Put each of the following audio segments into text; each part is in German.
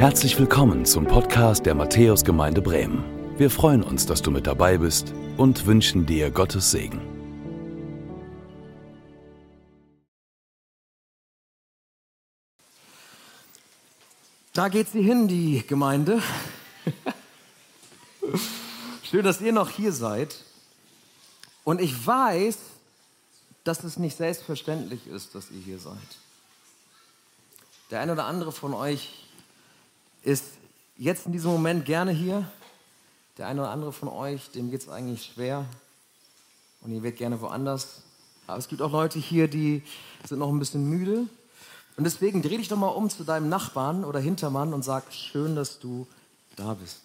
Herzlich willkommen zum Podcast der Matthäusgemeinde Bremen. Wir freuen uns, dass du mit dabei bist und wünschen dir Gottes Segen. Da geht sie hin, die Gemeinde. Schön, dass ihr noch hier seid. Und ich weiß, dass es nicht selbstverständlich ist, dass ihr hier seid. Der eine oder andere von euch ist jetzt in diesem Moment gerne hier. Der eine oder andere von euch, dem geht es eigentlich schwer und ihr wird gerne woanders. Aber es gibt auch Leute hier, die sind noch ein bisschen müde. Und deswegen dreh dich doch mal um zu deinem Nachbarn oder Hintermann und sag, schön, dass du da bist.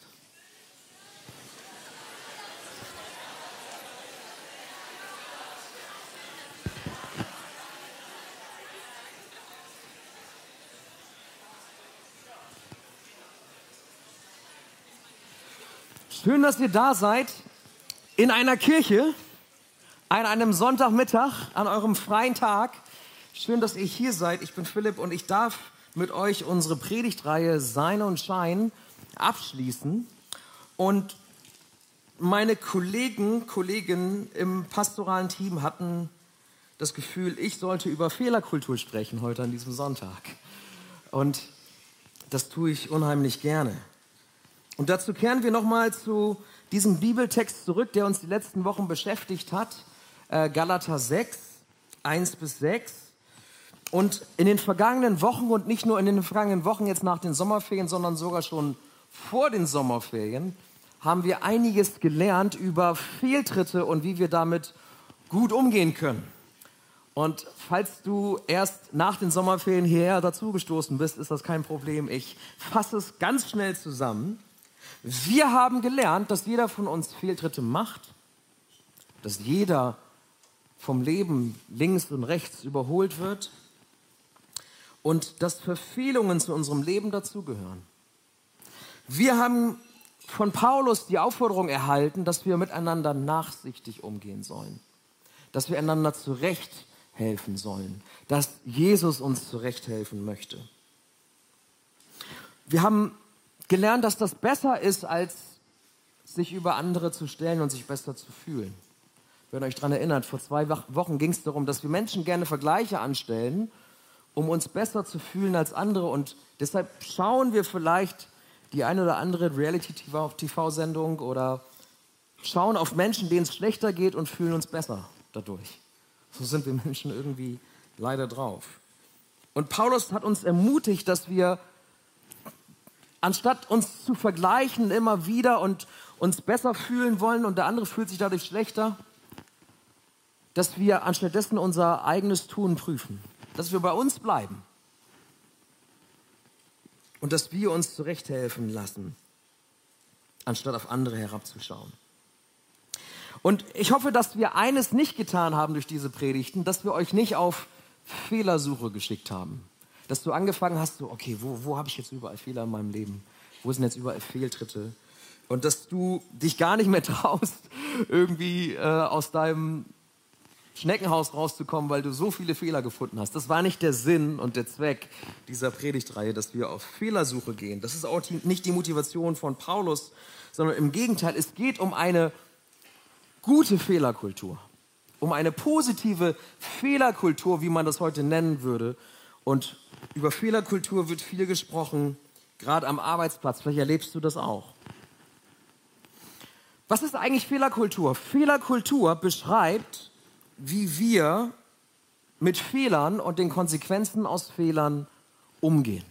Schön, dass ihr da seid in einer Kirche an einem Sonntagmittag, an eurem freien Tag. Schön, dass ihr hier seid. Ich bin Philipp und ich darf mit euch unsere Predigtreihe Sein und Schein abschließen. Und meine Kollegen, Kolleginnen im pastoralen Team hatten das Gefühl, ich sollte über Fehlerkultur sprechen heute an diesem Sonntag. Und das tue ich unheimlich gerne. Und dazu kehren wir nochmal zu diesem Bibeltext zurück, der uns die letzten Wochen beschäftigt hat. Äh, Galater 6, 1 bis 6. Und in den vergangenen Wochen und nicht nur in den vergangenen Wochen jetzt nach den Sommerferien, sondern sogar schon vor den Sommerferien, haben wir einiges gelernt über Fehltritte und wie wir damit gut umgehen können. Und falls du erst nach den Sommerferien hierher dazugestoßen bist, ist das kein Problem. Ich fasse es ganz schnell zusammen. Wir haben gelernt, dass jeder von uns Fehltritte macht, dass jeder vom Leben links und rechts überholt wird und dass Verfehlungen zu unserem Leben dazugehören. Wir haben von Paulus die Aufforderung erhalten, dass wir miteinander nachsichtig umgehen sollen, dass wir einander zurecht helfen sollen, dass Jesus uns zurecht helfen möchte. Wir haben gelernt, dass das besser ist, als sich über andere zu stellen und sich besser zu fühlen. Wenn ihr euch daran erinnert, vor zwei Wochen ging es darum, dass wir Menschen gerne Vergleiche anstellen, um uns besser zu fühlen als andere. Und deshalb schauen wir vielleicht die eine oder andere Reality-TV-Sendung oder schauen auf Menschen, denen es schlechter geht und fühlen uns besser dadurch. So sind wir Menschen irgendwie leider drauf. Und Paulus hat uns ermutigt, dass wir anstatt uns zu vergleichen immer wieder und uns besser fühlen wollen und der andere fühlt sich dadurch schlechter, dass wir anstattdessen unser eigenes Tun prüfen, dass wir bei uns bleiben und dass wir uns zurechthelfen lassen, anstatt auf andere herabzuschauen. Und ich hoffe, dass wir eines nicht getan haben durch diese Predigten, dass wir euch nicht auf Fehlersuche geschickt haben dass du angefangen hast, so, okay, wo, wo habe ich jetzt überall Fehler in meinem Leben? Wo sind jetzt überall Fehltritte? Und dass du dich gar nicht mehr traust, irgendwie äh, aus deinem Schneckenhaus rauszukommen, weil du so viele Fehler gefunden hast. Das war nicht der Sinn und der Zweck dieser Predigtreihe, dass wir auf Fehlersuche gehen. Das ist auch die, nicht die Motivation von Paulus, sondern im Gegenteil, es geht um eine gute Fehlerkultur, um eine positive Fehlerkultur, wie man das heute nennen würde. Und über Fehlerkultur wird viel gesprochen, gerade am Arbeitsplatz. Vielleicht erlebst du das auch. Was ist eigentlich Fehlerkultur? Fehlerkultur beschreibt, wie wir mit Fehlern und den Konsequenzen aus Fehlern umgehen.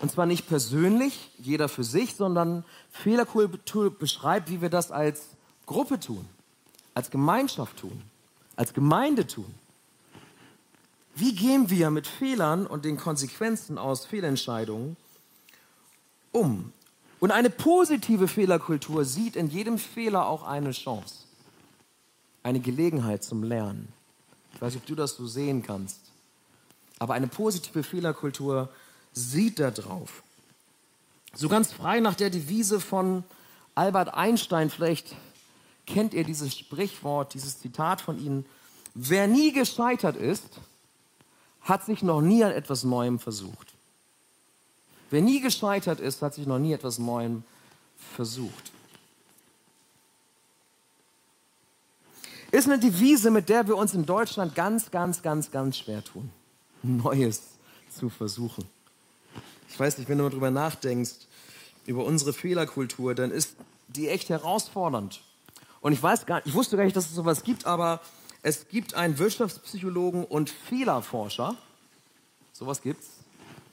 Und zwar nicht persönlich, jeder für sich, sondern Fehlerkultur beschreibt, wie wir das als Gruppe tun, als Gemeinschaft tun, als Gemeinde tun. Wie gehen wir mit Fehlern und den Konsequenzen aus Fehlentscheidungen um? Und eine positive Fehlerkultur sieht in jedem Fehler auch eine Chance, eine Gelegenheit zum Lernen. Ich weiß nicht, ob du das so sehen kannst, aber eine positive Fehlerkultur sieht da drauf. So ganz frei nach der Devise von Albert Einstein, vielleicht kennt ihr dieses Sprichwort, dieses Zitat von ihm, wer nie gescheitert ist, hat sich noch nie an etwas Neuem versucht. Wer nie gescheitert ist, hat sich noch nie etwas Neuem versucht. Ist eine Devise, mit der wir uns in Deutschland ganz, ganz, ganz, ganz schwer tun. Neues zu versuchen. Ich weiß nicht, wenn du mal drüber nachdenkst, über unsere Fehlerkultur, dann ist die echt herausfordernd. Und ich weiß gar ich wusste gar nicht, dass es sowas gibt, aber es gibt einen Wirtschaftspsychologen und Fehlerforscher. Sowas gibt's.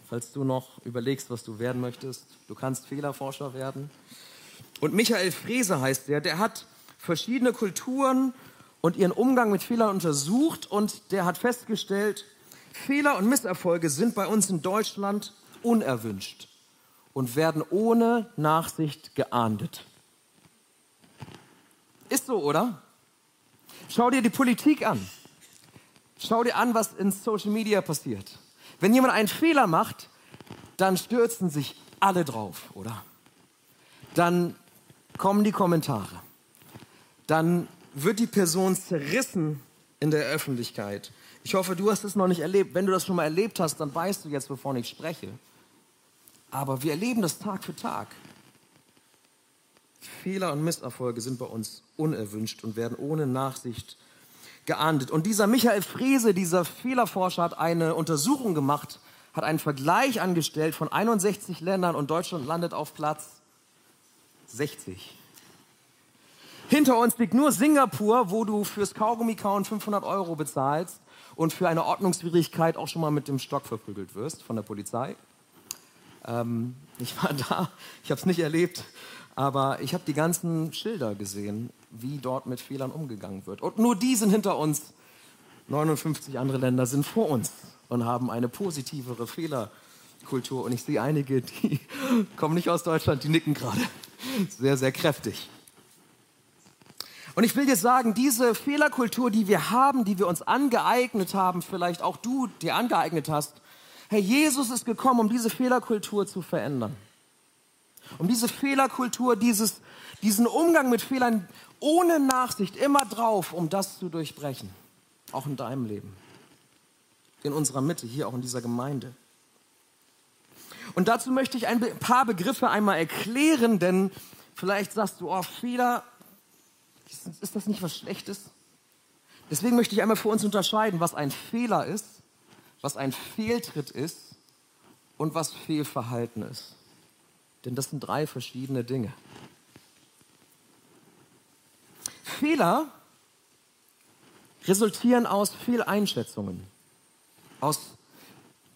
Falls du noch überlegst, was du werden möchtest, du kannst Fehlerforscher werden. Und Michael Frese heißt der, der hat verschiedene Kulturen und ihren Umgang mit Fehlern untersucht und der hat festgestellt, Fehler und Misserfolge sind bei uns in Deutschland unerwünscht und werden ohne Nachsicht geahndet. Ist so, oder? Schau dir die Politik an. Schau dir an, was in Social Media passiert. Wenn jemand einen Fehler macht, dann stürzen sich alle drauf, oder? Dann kommen die Kommentare. Dann wird die Person zerrissen in der Öffentlichkeit. Ich hoffe, du hast es noch nicht erlebt. Wenn du das schon mal erlebt hast, dann weißt du jetzt, wovon ich spreche. Aber wir erleben das Tag für Tag. Fehler und Misserfolge sind bei uns unerwünscht und werden ohne Nachsicht geahndet. Und dieser Michael Frese, dieser Fehlerforscher, hat eine Untersuchung gemacht, hat einen Vergleich angestellt von 61 Ländern und Deutschland landet auf Platz 60. Hinter uns liegt nur Singapur, wo du fürs Kaugummi-Kauen 500 Euro bezahlst und für eine Ordnungswidrigkeit auch schon mal mit dem Stock verprügelt wirst von der Polizei. Ähm, ich war da, ich habe es nicht erlebt, aber ich habe die ganzen Schilder gesehen, wie dort mit Fehlern umgegangen wird. Und nur die sind hinter uns. 59 andere Länder sind vor uns und haben eine positivere Fehlerkultur. Und ich sehe einige, die kommen nicht aus Deutschland, die nicken gerade sehr, sehr kräftig. Und ich will dir sagen, diese Fehlerkultur, die wir haben, die wir uns angeeignet haben, vielleicht auch du dir angeeignet hast, Herr Jesus ist gekommen, um diese Fehlerkultur zu verändern. Um diese Fehlerkultur, dieses, diesen Umgang mit Fehlern ohne Nachsicht immer drauf, um das zu durchbrechen. Auch in deinem Leben. In unserer Mitte, hier auch in dieser Gemeinde. Und dazu möchte ich ein paar Begriffe einmal erklären, denn vielleicht sagst du, oh, Fehler, ist das nicht was Schlechtes? Deswegen möchte ich einmal für uns unterscheiden, was ein Fehler ist, was ein Fehltritt ist und was Fehlverhalten ist. Denn das sind drei verschiedene Dinge. Fehler resultieren aus Fehleinschätzungen, aus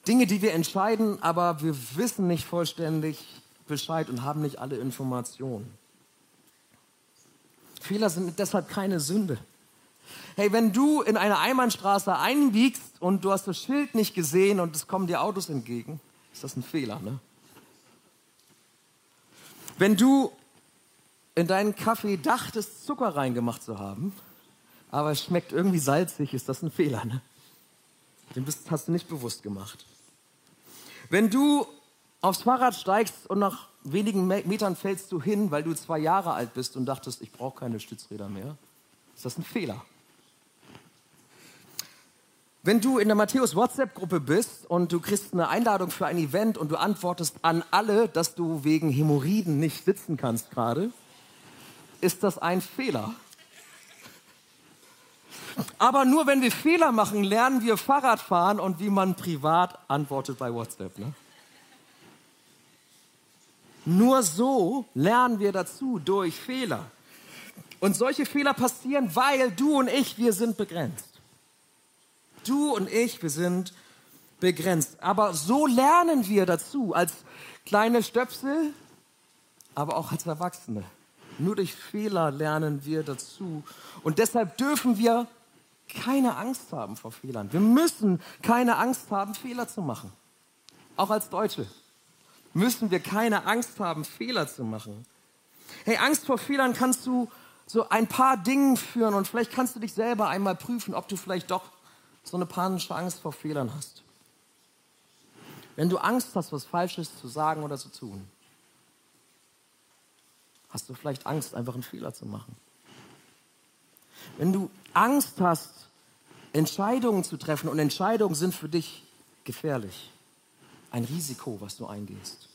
Dinge, die wir entscheiden, aber wir wissen nicht vollständig Bescheid und haben nicht alle Informationen. Fehler sind deshalb keine Sünde. Hey, wenn du in eine Einbahnstraße einbiegst und du hast das Schild nicht gesehen und es kommen dir Autos entgegen, ist das ein Fehler, ne? Wenn du in deinen Kaffee dachtest, Zucker reingemacht zu haben, aber es schmeckt irgendwie salzig, ist das ein Fehler, ne? Den hast du nicht bewusst gemacht. Wenn du aufs Fahrrad steigst und nach wenigen Metern fällst du hin, weil du zwei Jahre alt bist und dachtest, ich brauche keine Stützräder mehr, ist das ein Fehler. Wenn du in der Matthäus WhatsApp-Gruppe bist und du kriegst eine Einladung für ein Event und du antwortest an alle, dass du wegen Hämorrhoiden nicht sitzen kannst gerade, ist das ein Fehler. Aber nur wenn wir Fehler machen, lernen wir Fahrradfahren und wie man privat antwortet bei WhatsApp. Ne? Nur so lernen wir dazu durch Fehler. Und solche Fehler passieren, weil du und ich, wir sind begrenzt. Du und ich, wir sind begrenzt. Aber so lernen wir dazu, als kleine Stöpsel, aber auch als Erwachsene. Nur durch Fehler lernen wir dazu. Und deshalb dürfen wir keine Angst haben vor Fehlern. Wir müssen keine Angst haben, Fehler zu machen. Auch als Deutsche müssen wir keine Angst haben, Fehler zu machen. Hey, Angst vor Fehlern kannst du so ein paar Dingen führen und vielleicht kannst du dich selber einmal prüfen, ob du vielleicht doch so eine panische Angst vor Fehlern hast. Wenn du Angst hast, was Falsches zu sagen oder zu tun, hast du vielleicht Angst, einfach einen Fehler zu machen. Wenn du Angst hast, Entscheidungen zu treffen und Entscheidungen sind für dich gefährlich, ein Risiko, was du eingehst.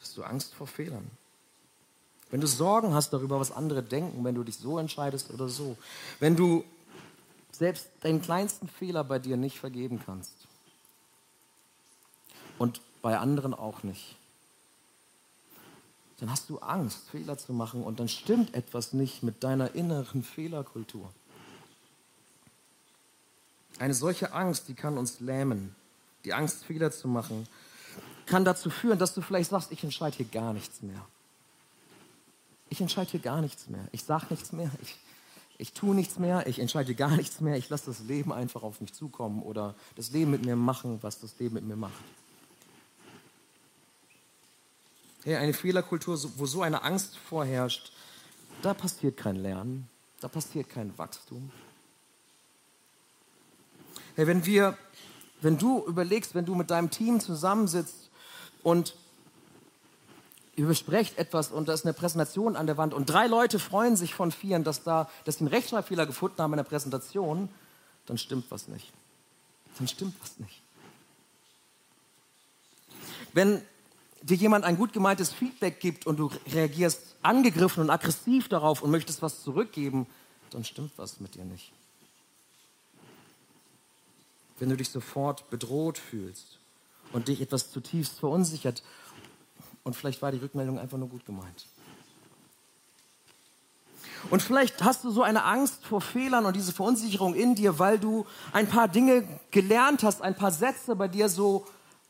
Hast du Angst vor Fehlern? Wenn du Sorgen hast darüber, was andere denken, wenn du dich so entscheidest oder so. Wenn du selbst deinen kleinsten Fehler bei dir nicht vergeben kannst. Und bei anderen auch nicht. Dann hast du Angst, Fehler zu machen und dann stimmt etwas nicht mit deiner inneren Fehlerkultur. Eine solche Angst, die kann uns lähmen. Die Angst, Fehler zu machen, kann dazu führen, dass du vielleicht sagst, ich entscheide hier gar nichts mehr. Ich entscheide hier gar nichts mehr. Ich sage nichts mehr. Ich, ich tue nichts mehr. Ich entscheide gar nichts mehr. Ich lasse das Leben einfach auf mich zukommen oder das Leben mit mir machen, was das Leben mit mir macht. Hey, eine Fehlerkultur, wo so eine Angst vorherrscht, da passiert kein Lernen, da passiert kein Wachstum. Hey, wenn wir, wenn du überlegst, wenn du mit deinem Team zusammensitzt und ihr besprecht etwas und da ist eine Präsentation an der Wand und drei Leute freuen sich von vieren, dass, da, dass sie einen Rechtschreibfehler gefunden haben in der Präsentation, dann stimmt was nicht. Dann stimmt was nicht. Wenn dir jemand ein gut gemeintes Feedback gibt und du reagierst angegriffen und aggressiv darauf und möchtest was zurückgeben, dann stimmt was mit dir nicht wenn du dich sofort bedroht fühlst und dich etwas zutiefst verunsichert. Und vielleicht war die Rückmeldung einfach nur gut gemeint. Und vielleicht hast du so eine Angst vor Fehlern und diese Verunsicherung in dir, weil du ein paar Dinge gelernt hast, ein paar Sätze bei dir so,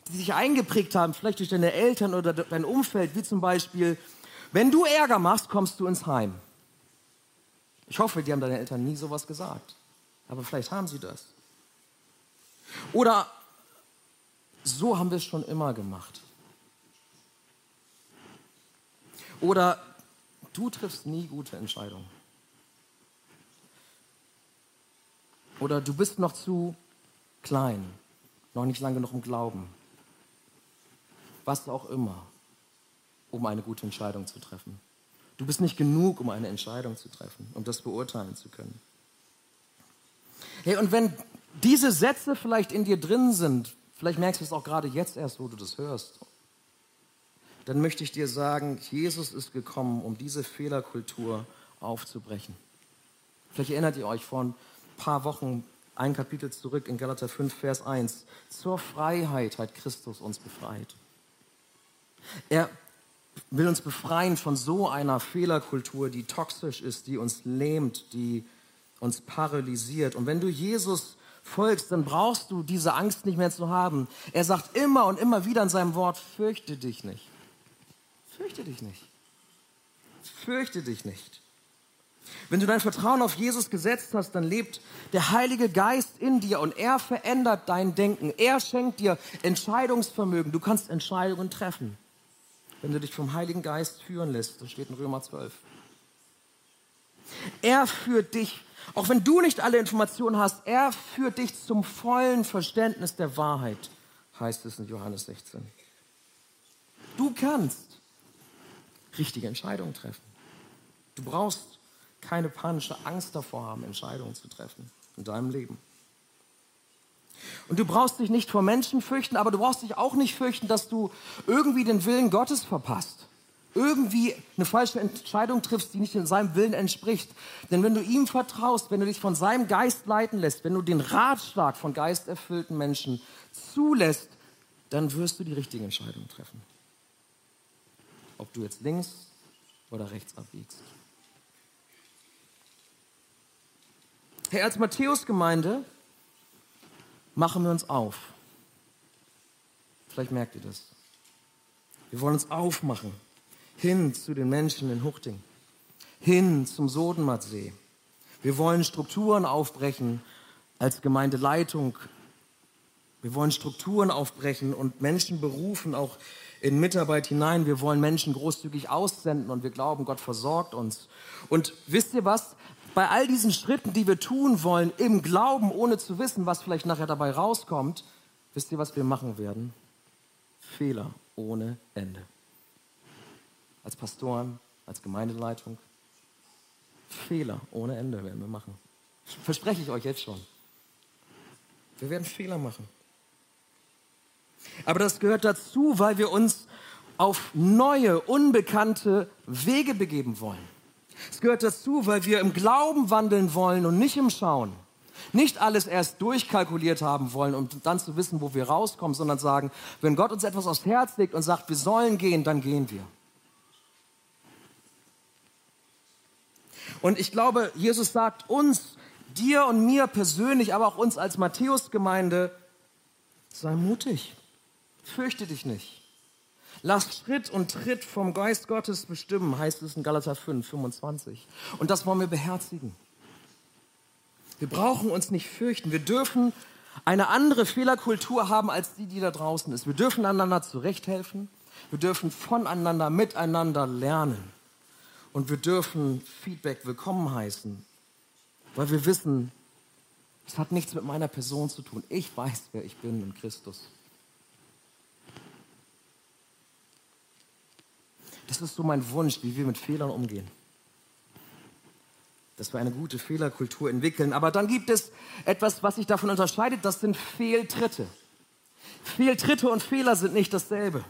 die sich eingeprägt haben, vielleicht durch deine Eltern oder dein Umfeld, wie zum Beispiel, wenn du Ärger machst, kommst du ins Heim. Ich hoffe, die haben deine Eltern nie sowas gesagt. Aber vielleicht haben sie das. Oder so haben wir es schon immer gemacht. Oder du triffst nie gute Entscheidungen. Oder du bist noch zu klein, noch nicht lange genug im Glauben. Was auch immer, um eine gute Entscheidung zu treffen. Du bist nicht genug, um eine Entscheidung zu treffen, um das beurteilen zu können. Hey, und wenn diese Sätze vielleicht in dir drin sind, vielleicht merkst du es auch gerade jetzt erst, wo du das hörst, dann möchte ich dir sagen, Jesus ist gekommen, um diese Fehlerkultur aufzubrechen. Vielleicht erinnert ihr euch vor ein paar Wochen ein Kapitel zurück in Galater 5, Vers 1. Zur Freiheit hat Christus uns befreit. Er will uns befreien von so einer Fehlerkultur, die toxisch ist, die uns lähmt, die uns paralysiert. Und wenn du Jesus folgst, dann brauchst du diese Angst nicht mehr zu haben. Er sagt immer und immer wieder in seinem Wort, fürchte dich nicht. Fürchte dich nicht. Fürchte dich nicht. Wenn du dein Vertrauen auf Jesus gesetzt hast, dann lebt der Heilige Geist in dir und er verändert dein Denken. Er schenkt dir Entscheidungsvermögen. Du kannst Entscheidungen treffen, wenn du dich vom Heiligen Geist führen lässt. Das steht in Römer 12. Er führt dich auch wenn du nicht alle Informationen hast, er führt dich zum vollen Verständnis der Wahrheit, heißt es in Johannes 16. Du kannst richtige Entscheidungen treffen. Du brauchst keine panische Angst davor haben, Entscheidungen zu treffen in deinem Leben. Und du brauchst dich nicht vor Menschen fürchten, aber du brauchst dich auch nicht fürchten, dass du irgendwie den Willen Gottes verpasst irgendwie eine falsche Entscheidung triffst, die nicht in seinem Willen entspricht. Denn wenn du ihm vertraust, wenn du dich von seinem Geist leiten lässt, wenn du den Ratschlag von geisterfüllten Menschen zulässt, dann wirst du die richtige Entscheidung treffen. Ob du jetzt links oder rechts abbiegst. Hey, als Matthäus-Gemeinde machen wir uns auf. Vielleicht merkt ihr das. Wir wollen uns aufmachen hin zu den Menschen in Huchting, hin zum Sodenmatsee. Wir wollen Strukturen aufbrechen als Gemeindeleitung. Wir wollen Strukturen aufbrechen und Menschen berufen, auch in Mitarbeit hinein. Wir wollen Menschen großzügig aussenden und wir glauben, Gott versorgt uns. Und wisst ihr was? Bei all diesen Schritten, die wir tun wollen, im Glauben, ohne zu wissen, was vielleicht nachher dabei rauskommt, wisst ihr, was wir machen werden? Fehler ohne Ende als Pastoren, als Gemeindeleitung. Fehler ohne Ende werden wir machen. Verspreche ich euch jetzt schon. Wir werden Fehler machen. Aber das gehört dazu, weil wir uns auf neue, unbekannte Wege begeben wollen. Es gehört dazu, weil wir im Glauben wandeln wollen und nicht im Schauen. Nicht alles erst durchkalkuliert haben wollen, um dann zu wissen, wo wir rauskommen, sondern sagen, wenn Gott uns etwas aufs Herz legt und sagt, wir sollen gehen, dann gehen wir. Und ich glaube, Jesus sagt uns, dir und mir persönlich, aber auch uns als Matthäusgemeinde, sei mutig, fürchte dich nicht. Lass Schritt und Tritt vom Geist Gottes bestimmen, heißt es in Galater 5, 25. Und das wollen wir beherzigen. Wir brauchen uns nicht fürchten. Wir dürfen eine andere Fehlerkultur haben als die, die da draußen ist. Wir dürfen einander zurechthelfen. Wir dürfen voneinander, miteinander lernen. Und wir dürfen Feedback willkommen heißen, weil wir wissen, es hat nichts mit meiner Person zu tun. Ich weiß, wer ich bin in Christus. Das ist so mein Wunsch, wie wir mit Fehlern umgehen. Dass wir eine gute Fehlerkultur entwickeln. Aber dann gibt es etwas, was sich davon unterscheidet, das sind Fehltritte. Fehltritte und Fehler sind nicht dasselbe.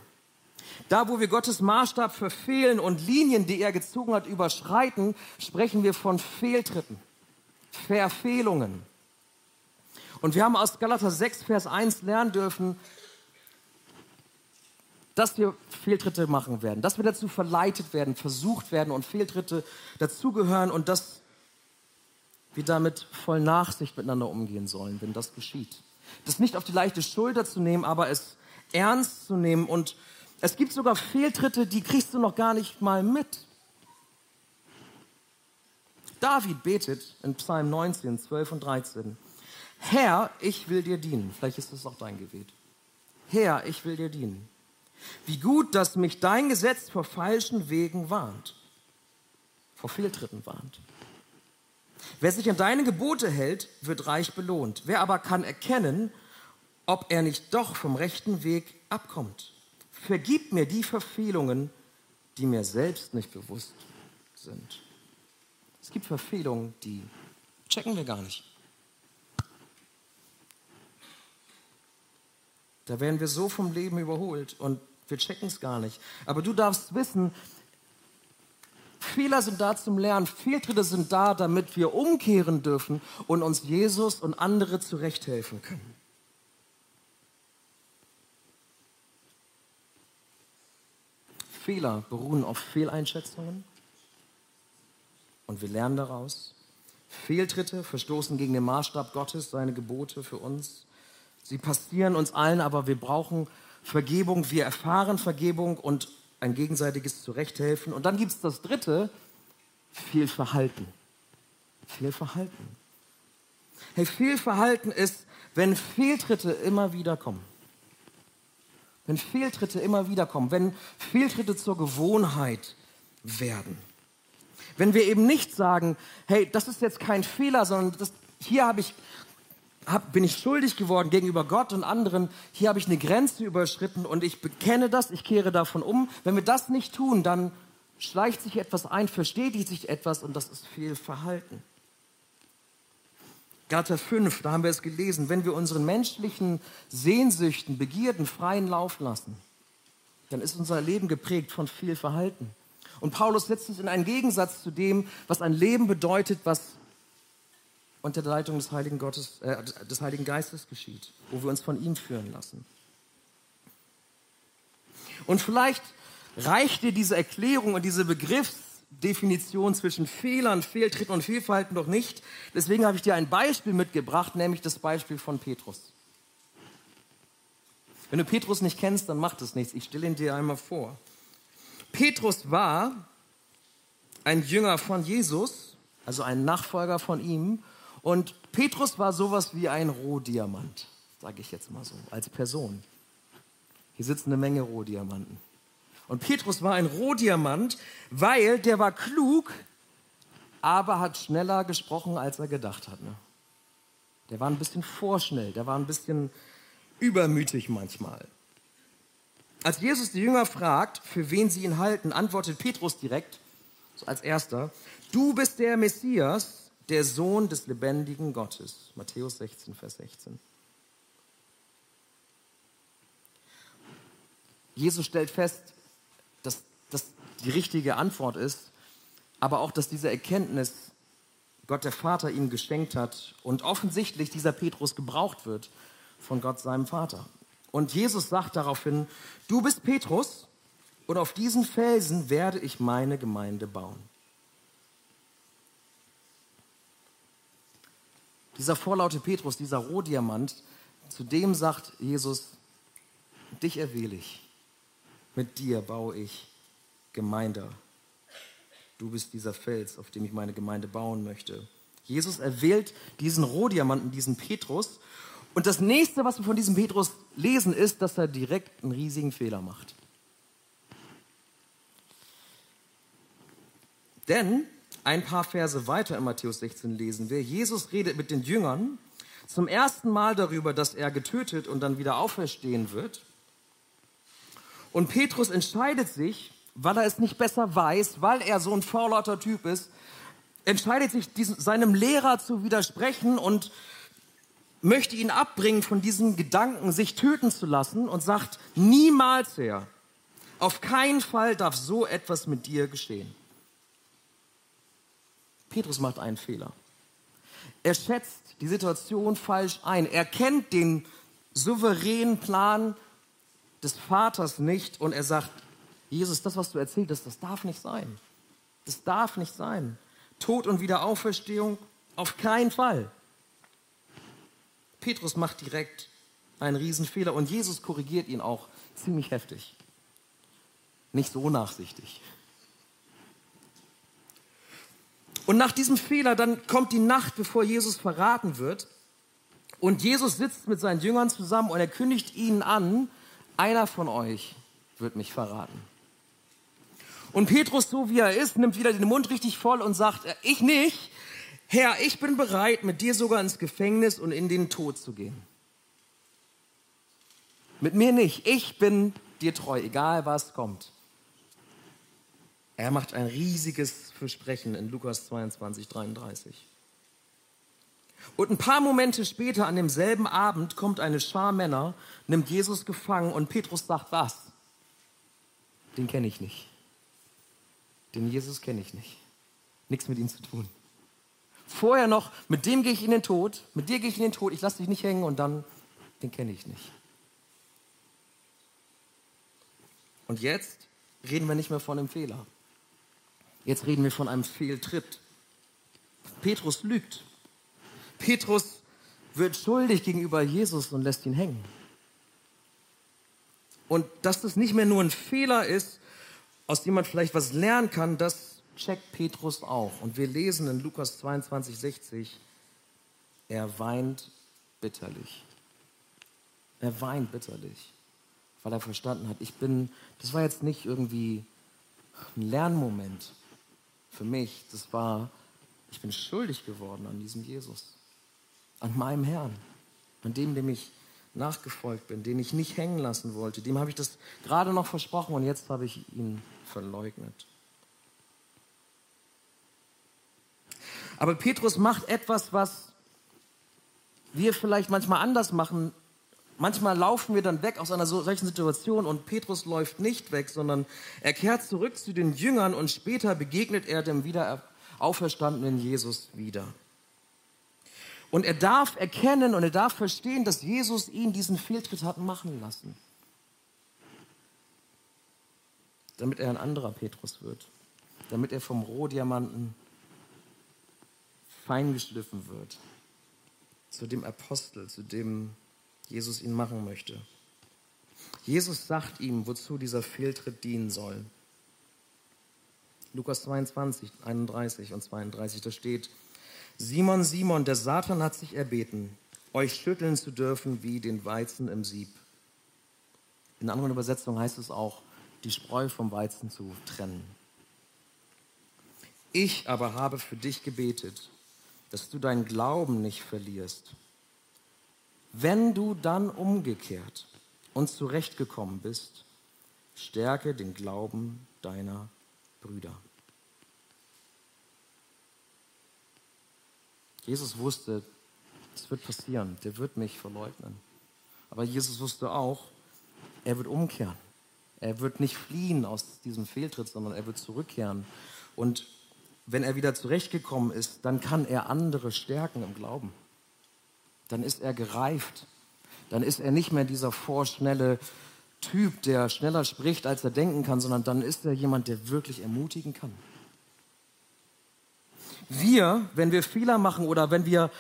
Da, wo wir Gottes Maßstab verfehlen und Linien, die er gezogen hat, überschreiten, sprechen wir von Fehltritten, Verfehlungen. Und wir haben aus Galater 6, Vers 1 lernen dürfen, dass wir Fehltritte machen werden, dass wir dazu verleitet werden, versucht werden und Fehltritte dazugehören und dass wir damit voll Nachsicht miteinander umgehen sollen, wenn das geschieht. Das nicht auf die leichte Schulter zu nehmen, aber es ernst zu nehmen. Und es gibt sogar Fehltritte, die kriegst du noch gar nicht mal mit. David betet in Psalm 19, 12 und 13. Herr, ich will dir dienen. Vielleicht ist das auch dein Gebet. Herr, ich will dir dienen. Wie gut, dass mich dein Gesetz vor falschen Wegen warnt, vor Fehltritten warnt. Wer sich an deine Gebote hält, wird reich belohnt. Wer aber kann erkennen, ob er nicht doch vom rechten Weg abkommt. Vergib mir die Verfehlungen, die mir selbst nicht bewusst sind. Es gibt Verfehlungen, die checken wir gar nicht. Da werden wir so vom Leben überholt und wir checken es gar nicht. Aber du darfst wissen, Fehler sind da zum Lernen, Fehltritte sind da, damit wir umkehren dürfen und uns Jesus und andere zurechthelfen können. Fehler beruhen auf Fehleinschätzungen und wir lernen daraus. Fehltritte verstoßen gegen den Maßstab Gottes, seine Gebote für uns. Sie passieren uns allen, aber wir brauchen Vergebung, wir erfahren Vergebung und ein gegenseitiges Zurechthelfen. Und dann gibt es das Dritte, Fehlverhalten. Fehlverhalten. Hey, Fehlverhalten ist, wenn Fehltritte immer wieder kommen. Wenn Fehltritte immer wieder kommen, wenn Fehltritte zur Gewohnheit werden. Wenn wir eben nicht sagen, hey, das ist jetzt kein Fehler, sondern das, hier habe ich hab, bin ich schuldig geworden gegenüber Gott und anderen. Hier habe ich eine Grenze überschritten und ich bekenne das, ich kehre davon um. Wenn wir das nicht tun, dann schleicht sich etwas ein, verstetigt sich etwas und das ist viel Verhalten. Galater 5, da haben wir es gelesen, wenn wir unseren menschlichen Sehnsüchten, Begierden freien Lauf lassen, dann ist unser Leben geprägt von viel Verhalten. Und Paulus setzt es in einen Gegensatz zu dem, was ein Leben bedeutet, was unter der Leitung des Heiligen, Gottes, äh, des Heiligen Geistes geschieht, wo wir uns von ihm führen lassen. Und vielleicht reicht dir diese Erklärung und diese Begriffsdefinition zwischen Fehlern, Fehltritten und Fehlverhalten doch nicht. Deswegen habe ich dir ein Beispiel mitgebracht, nämlich das Beispiel von Petrus. Wenn du Petrus nicht kennst, dann macht es nichts. Ich stelle ihn dir einmal vor. Petrus war ein Jünger von Jesus, also ein Nachfolger von ihm, und Petrus war sowas wie ein Rohdiamant, sage ich jetzt mal so, als Person. Hier sitzen eine Menge Rohdiamanten. Und Petrus war ein Rohdiamant, weil der war klug, aber hat schneller gesprochen, als er gedacht hat. Ne? Der war ein bisschen vorschnell, der war ein bisschen übermütig manchmal. Als Jesus die Jünger fragt, für wen sie ihn halten, antwortet Petrus direkt, so als erster, du bist der Messias, der Sohn des lebendigen Gottes. Matthäus 16, Vers 16. Jesus stellt fest, die richtige Antwort ist, aber auch, dass diese Erkenntnis Gott der Vater ihm geschenkt hat und offensichtlich dieser Petrus gebraucht wird von Gott seinem Vater. Und Jesus sagt daraufhin, du bist Petrus und auf diesen Felsen werde ich meine Gemeinde bauen. Dieser vorlaute Petrus, dieser Rohdiamant, zu dem sagt Jesus, dich erwähle ich, mit dir baue ich Gemeinde. Du bist dieser Fels, auf dem ich meine Gemeinde bauen möchte. Jesus erwählt diesen Rohdiamanten, diesen Petrus. Und das nächste, was wir von diesem Petrus lesen, ist, dass er direkt einen riesigen Fehler macht. Denn ein paar Verse weiter in Matthäus 16 lesen wir, Jesus redet mit den Jüngern zum ersten Mal darüber, dass er getötet und dann wieder auferstehen wird. Und Petrus entscheidet sich, weil er es nicht besser weiß, weil er so ein vorlauter Typ ist, entscheidet sich, diesem, seinem Lehrer zu widersprechen und möchte ihn abbringen von diesem Gedanken, sich töten zu lassen und sagt, niemals Herr, auf keinen Fall darf so etwas mit dir geschehen. Petrus macht einen Fehler. Er schätzt die Situation falsch ein. Er kennt den souveränen Plan des Vaters nicht und er sagt, Jesus, das, was du erzählt hast, das darf nicht sein. Das darf nicht sein. Tod und Wiederauferstehung auf keinen Fall. Petrus macht direkt einen Riesenfehler und Jesus korrigiert ihn auch ziemlich heftig. Nicht so nachsichtig. Und nach diesem Fehler, dann kommt die Nacht, bevor Jesus verraten wird. Und Jesus sitzt mit seinen Jüngern zusammen und er kündigt ihnen an, einer von euch wird mich verraten. Und Petrus, so wie er ist, nimmt wieder den Mund richtig voll und sagt, ich nicht. Herr, ich bin bereit, mit dir sogar ins Gefängnis und in den Tod zu gehen. Mit mir nicht. Ich bin dir treu, egal was kommt. Er macht ein riesiges Versprechen in Lukas 22, 33. Und ein paar Momente später, an demselben Abend, kommt eine Schar Männer, nimmt Jesus gefangen und Petrus sagt, was? Den kenne ich nicht. Den Jesus kenne ich nicht. Nichts mit ihm zu tun. Vorher noch, mit dem gehe ich in den Tod, mit dir gehe ich in den Tod, ich lasse dich nicht hängen und dann, den kenne ich nicht. Und jetzt reden wir nicht mehr von einem Fehler. Jetzt reden wir von einem Fehltritt. Petrus lügt. Petrus wird schuldig gegenüber Jesus und lässt ihn hängen. Und dass das nicht mehr nur ein Fehler ist, aus dem man vielleicht was lernen kann, das checkt Petrus auch. Und wir lesen in Lukas 22, 60, er weint bitterlich. Er weint bitterlich, weil er verstanden hat, ich bin, das war jetzt nicht irgendwie ein Lernmoment für mich. Das war, ich bin schuldig geworden an diesem Jesus, an meinem Herrn, an dem, dem ich nachgefolgt bin, den ich nicht hängen lassen wollte. Dem habe ich das gerade noch versprochen und jetzt habe ich ihn verleugnet. Aber Petrus macht etwas, was wir vielleicht manchmal anders machen. Manchmal laufen wir dann weg aus einer solchen Situation und Petrus läuft nicht weg, sondern er kehrt zurück zu den Jüngern und später begegnet er dem wieder auferstandenen Jesus wieder. Und er darf erkennen und er darf verstehen, dass Jesus ihn diesen Fehltritt hat machen lassen. Damit er ein anderer Petrus wird. Damit er vom Rohdiamanten feingeschliffen wird. Zu dem Apostel, zu dem Jesus ihn machen möchte. Jesus sagt ihm, wozu dieser Fehltritt dienen soll. Lukas 22, 31 und 32, da steht, Simon, Simon, der Satan hat sich erbeten, euch schütteln zu dürfen wie den Weizen im Sieb. In anderen Übersetzungen heißt es auch, die Spreu vom Weizen zu trennen. Ich aber habe für dich gebetet, dass du deinen Glauben nicht verlierst. Wenn du dann umgekehrt und zurechtgekommen bist, stärke den Glauben deiner Brüder. Jesus wusste, es wird passieren, der wird mich verleugnen. Aber Jesus wusste auch, er wird umkehren. Er wird nicht fliehen aus diesem Fehltritt, sondern er wird zurückkehren. Und wenn er wieder zurechtgekommen ist, dann kann er andere stärken im Glauben. Dann ist er gereift. Dann ist er nicht mehr dieser vorschnelle Typ, der schneller spricht, als er denken kann, sondern dann ist er jemand, der wirklich ermutigen kann. Wir, wenn wir Fehler machen oder wenn wir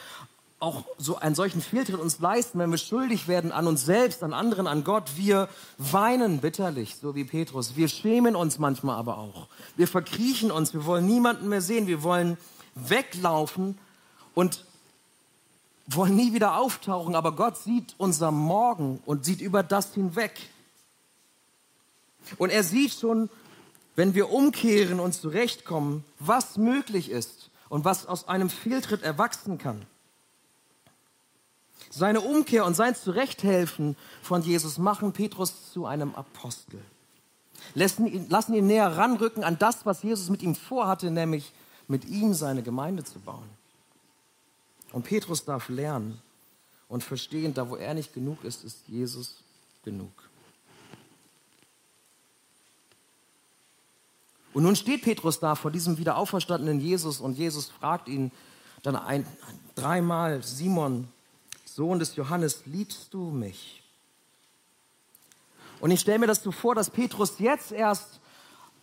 auch so einen solchen Fehltritt uns leisten, wenn wir schuldig werden an uns selbst, an anderen, an Gott, wir weinen bitterlich, so wie Petrus. Wir schämen uns manchmal aber auch. Wir verkriechen uns, wir wollen niemanden mehr sehen, wir wollen weglaufen und wollen nie wieder auftauchen, aber Gott sieht unser Morgen und sieht über das hinweg. Und er sieht schon, wenn wir umkehren und zurechtkommen, was möglich ist und was aus einem Fehltritt erwachsen kann. Seine Umkehr und sein Zurechthelfen von Jesus machen Petrus zu einem Apostel. Lassen ihn, lassen ihn näher ranrücken an das, was Jesus mit ihm vorhatte, nämlich mit ihm seine Gemeinde zu bauen. Und Petrus darf lernen und verstehen, da wo er nicht genug ist, ist Jesus genug. Und nun steht Petrus da vor diesem wieder auferstandenen Jesus und Jesus fragt ihn dann ein, dreimal, Simon, Sohn des Johannes, liebst du mich? Und ich stelle mir das so vor, dass Petrus jetzt erst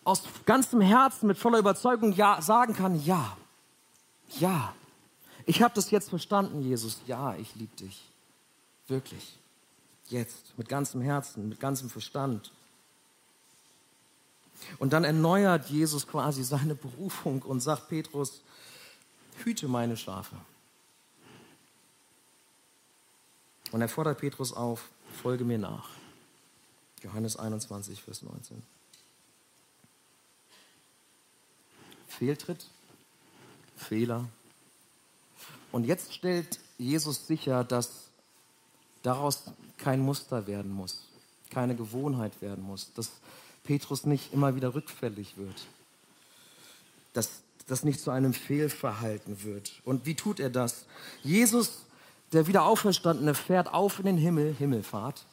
aus ganzem Herzen mit voller Überzeugung ja, sagen kann, ja, ja, ich habe das jetzt verstanden, Jesus, ja, ich liebe dich, wirklich, jetzt, mit ganzem Herzen, mit ganzem Verstand. Und dann erneuert Jesus quasi seine Berufung und sagt Petrus, hüte meine Schafe. Und er fordert Petrus auf, folge mir nach. Johannes 21, Vers 19. Fehltritt, Fehler. Und jetzt stellt Jesus sicher, dass daraus kein Muster werden muss, keine Gewohnheit werden muss, dass Petrus nicht immer wieder rückfällig wird, dass das nicht zu einem Fehlverhalten wird. Und wie tut er das? Jesus, der wieder auferstandene, fährt auf in den Himmel, Himmelfahrt.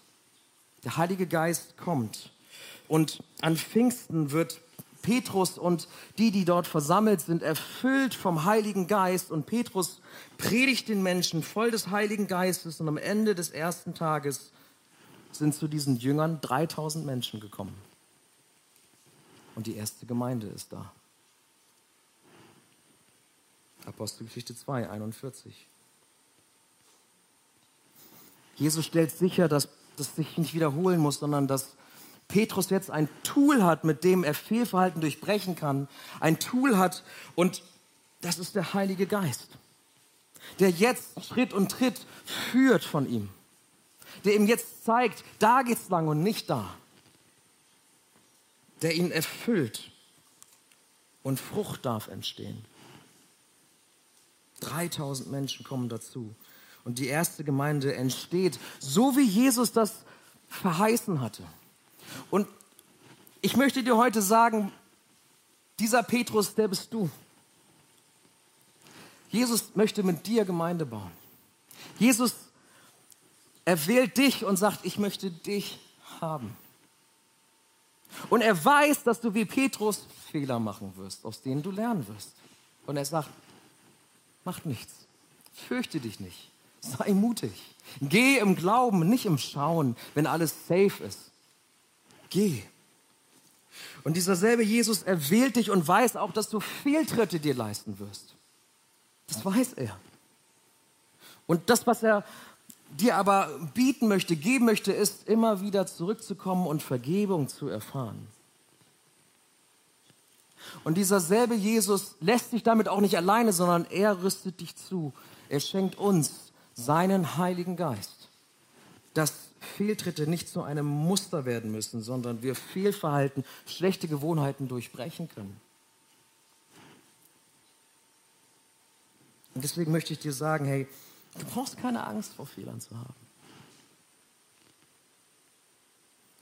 Der Heilige Geist kommt. Und an Pfingsten wird Petrus und die, die dort versammelt sind, erfüllt vom Heiligen Geist. Und Petrus predigt den Menschen voll des Heiligen Geistes. Und am Ende des ersten Tages sind zu diesen Jüngern 3000 Menschen gekommen. Und die erste Gemeinde ist da. Apostelgeschichte 2, 41. Jesus stellt sicher, dass das sich nicht wiederholen muss, sondern dass Petrus jetzt ein Tool hat, mit dem er Fehlverhalten durchbrechen kann. Ein Tool hat und das ist der Heilige Geist, der jetzt Schritt und Tritt führt von ihm. Der ihm jetzt zeigt, da geht's lang und nicht da der ihn erfüllt und Frucht darf entstehen. 3000 Menschen kommen dazu und die erste Gemeinde entsteht, so wie Jesus das verheißen hatte. Und ich möchte dir heute sagen, dieser Petrus, der bist du. Jesus möchte mit dir Gemeinde bauen. Jesus erwählt dich und sagt, ich möchte dich haben. Und er weiß, dass du wie Petrus Fehler machen wirst, aus denen du lernen wirst. Und er sagt, mach nichts. Fürchte dich nicht. Sei mutig. Geh im Glauben, nicht im Schauen, wenn alles safe ist. Geh. Und dieser selbe Jesus erwählt dich und weiß auch, dass du Fehltritte dir leisten wirst. Das weiß er. Und das, was er dir aber bieten möchte, geben möchte, ist immer wieder zurückzukommen und Vergebung zu erfahren. Und dieser selbe Jesus lässt dich damit auch nicht alleine, sondern er rüstet dich zu. Er schenkt uns seinen Heiligen Geist, dass Fehltritte nicht zu einem Muster werden müssen, sondern wir Fehlverhalten, schlechte Gewohnheiten durchbrechen können. Und deswegen möchte ich dir sagen, hey, Du brauchst keine Angst vor Fehlern zu haben.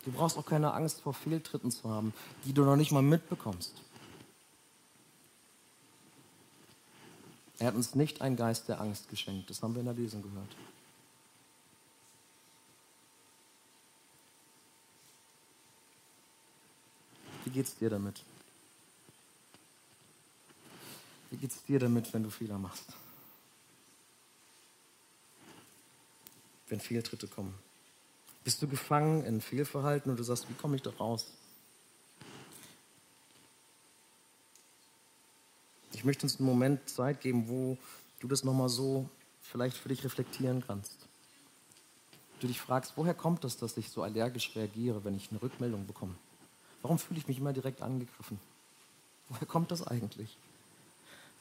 Du brauchst auch keine Angst vor Fehltritten zu haben, die du noch nicht mal mitbekommst. Er hat uns nicht einen Geist der Angst geschenkt. Das haben wir in der Lesung gehört. Geht's dir damit? Wie geht's dir damit, wenn du Fehler machst? Wenn Fehltritte kommen? Bist du gefangen in Fehlverhalten und du sagst, wie komme ich da raus? Ich möchte uns einen Moment Zeit geben, wo du das nochmal so vielleicht für dich reflektieren kannst. Du dich fragst, woher kommt das, dass ich so allergisch reagiere, wenn ich eine Rückmeldung bekomme? Warum fühle ich mich immer direkt angegriffen? Woher kommt das eigentlich?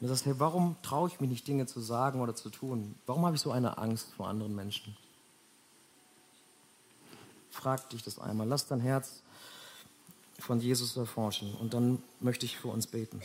Und du sagst, hey, warum traue ich mich nicht, Dinge zu sagen oder zu tun? Warum habe ich so eine Angst vor anderen Menschen? Frag dich das einmal. Lass dein Herz von Jesus erforschen. Und dann möchte ich für uns beten.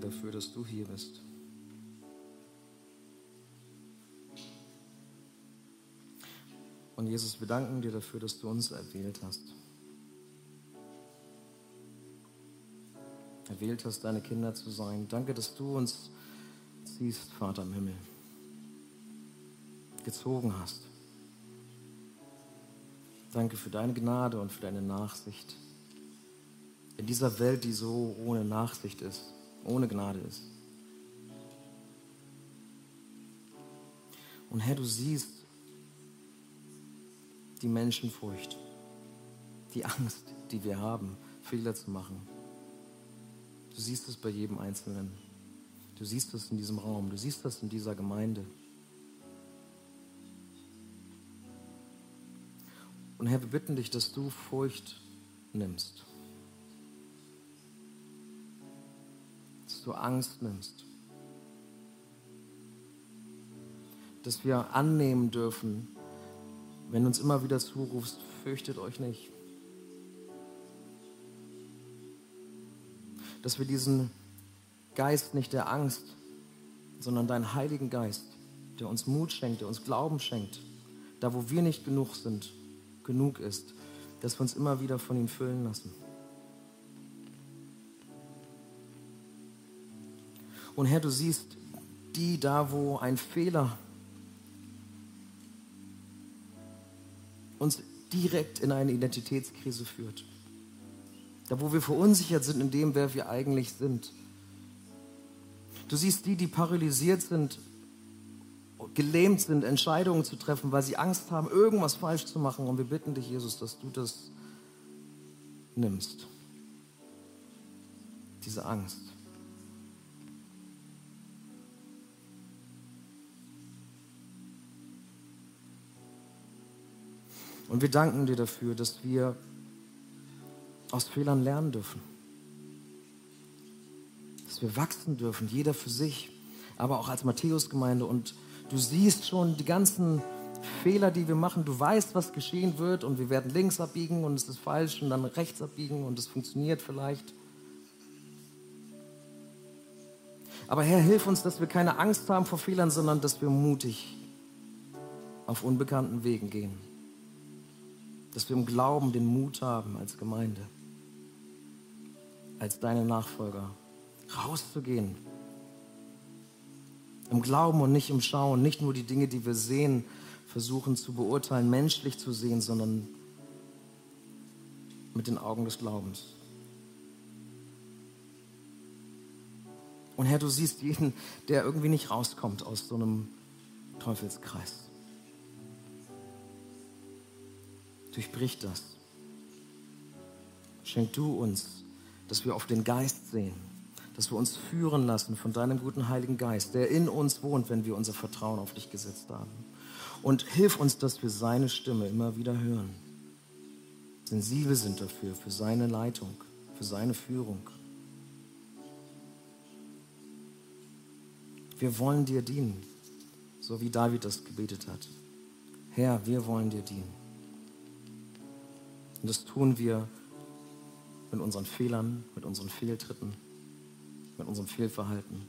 Dir dafür, dass du hier bist. Und Jesus, wir danken dir dafür, dass du uns erwählt hast. Erwählt hast, deine Kinder zu sein. Danke, dass du uns siehst, Vater im Himmel. Gezogen hast. Danke für deine Gnade und für deine Nachsicht in dieser Welt, die so ohne Nachsicht ist, ohne Gnade ist. Und Herr, du siehst die Menschenfurcht, die Angst, die wir haben, Fehler zu machen. Du siehst es bei jedem Einzelnen. Du siehst es in diesem Raum. Du siehst es in dieser Gemeinde. Und Herr, wir bitten dich, dass du Furcht nimmst. Du Angst nimmst. Dass wir annehmen dürfen, wenn du uns immer wieder zurufst, fürchtet euch nicht. Dass wir diesen Geist nicht der Angst, sondern deinen Heiligen Geist, der uns Mut schenkt, der uns Glauben schenkt, da wo wir nicht genug sind, genug ist, dass wir uns immer wieder von ihm füllen lassen. Und Herr, du siehst die da, wo ein Fehler uns direkt in eine Identitätskrise führt. Da, wo wir verunsichert sind in dem, wer wir eigentlich sind. Du siehst die, die paralysiert sind, gelähmt sind, Entscheidungen zu treffen, weil sie Angst haben, irgendwas falsch zu machen. Und wir bitten dich, Jesus, dass du das nimmst. Diese Angst. Und wir danken dir dafür, dass wir aus Fehlern lernen dürfen. Dass wir wachsen dürfen, jeder für sich, aber auch als Matthäusgemeinde. Und du siehst schon die ganzen Fehler, die wir machen. Du weißt, was geschehen wird und wir werden links abbiegen und es ist falsch und dann rechts abbiegen und es funktioniert vielleicht. Aber Herr, hilf uns, dass wir keine Angst haben vor Fehlern, sondern dass wir mutig auf unbekannten Wegen gehen dass wir im Glauben den Mut haben als Gemeinde, als deine Nachfolger, rauszugehen. Im Glauben und nicht im Schauen, nicht nur die Dinge, die wir sehen, versuchen zu beurteilen, menschlich zu sehen, sondern mit den Augen des Glaubens. Und Herr, du siehst jeden, der irgendwie nicht rauskommt aus so einem Teufelskreis. Durchbrich das. Schenk du uns, dass wir auf den Geist sehen, dass wir uns führen lassen von deinem guten Heiligen Geist, der in uns wohnt, wenn wir unser Vertrauen auf dich gesetzt haben. Und hilf uns, dass wir seine Stimme immer wieder hören. Sensibel sind dafür, für seine Leitung, für seine Führung. Wir wollen dir dienen, so wie David das gebetet hat. Herr, wir wollen dir dienen. Und das tun wir mit unseren Fehlern, mit unseren Fehltritten, mit unserem Fehlverhalten.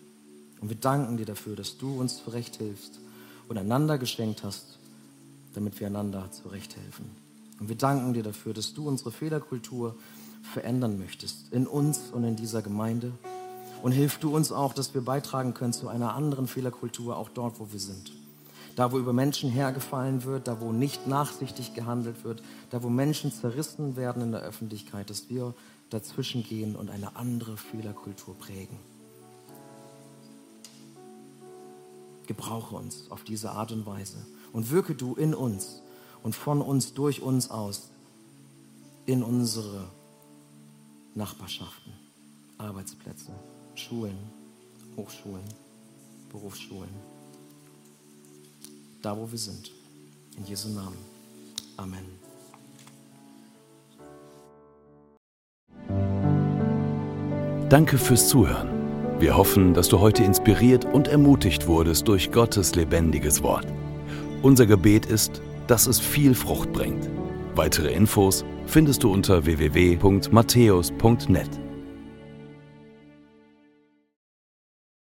Und wir danken dir dafür, dass du uns zurecht hilfst und einander geschenkt hast, damit wir einander zurechthelfen. Und wir danken dir dafür, dass du unsere Fehlerkultur verändern möchtest, in uns und in dieser Gemeinde. Und hilf du uns auch, dass wir beitragen können zu einer anderen Fehlerkultur, auch dort, wo wir sind. Da, wo über Menschen hergefallen wird, da, wo nicht nachsichtig gehandelt wird, da, wo Menschen zerrissen werden in der Öffentlichkeit, dass wir dazwischen gehen und eine andere Fehlerkultur prägen. Gebrauche uns auf diese Art und Weise und wirke du in uns und von uns, durch uns aus, in unsere Nachbarschaften, Arbeitsplätze, Schulen, Hochschulen, Berufsschulen. Da, wo wir sind. In Jesu Namen. Amen. Danke fürs Zuhören. Wir hoffen, dass du heute inspiriert und ermutigt wurdest durch Gottes lebendiges Wort. Unser Gebet ist, dass es viel Frucht bringt. Weitere Infos findest du unter www.matthäus.net.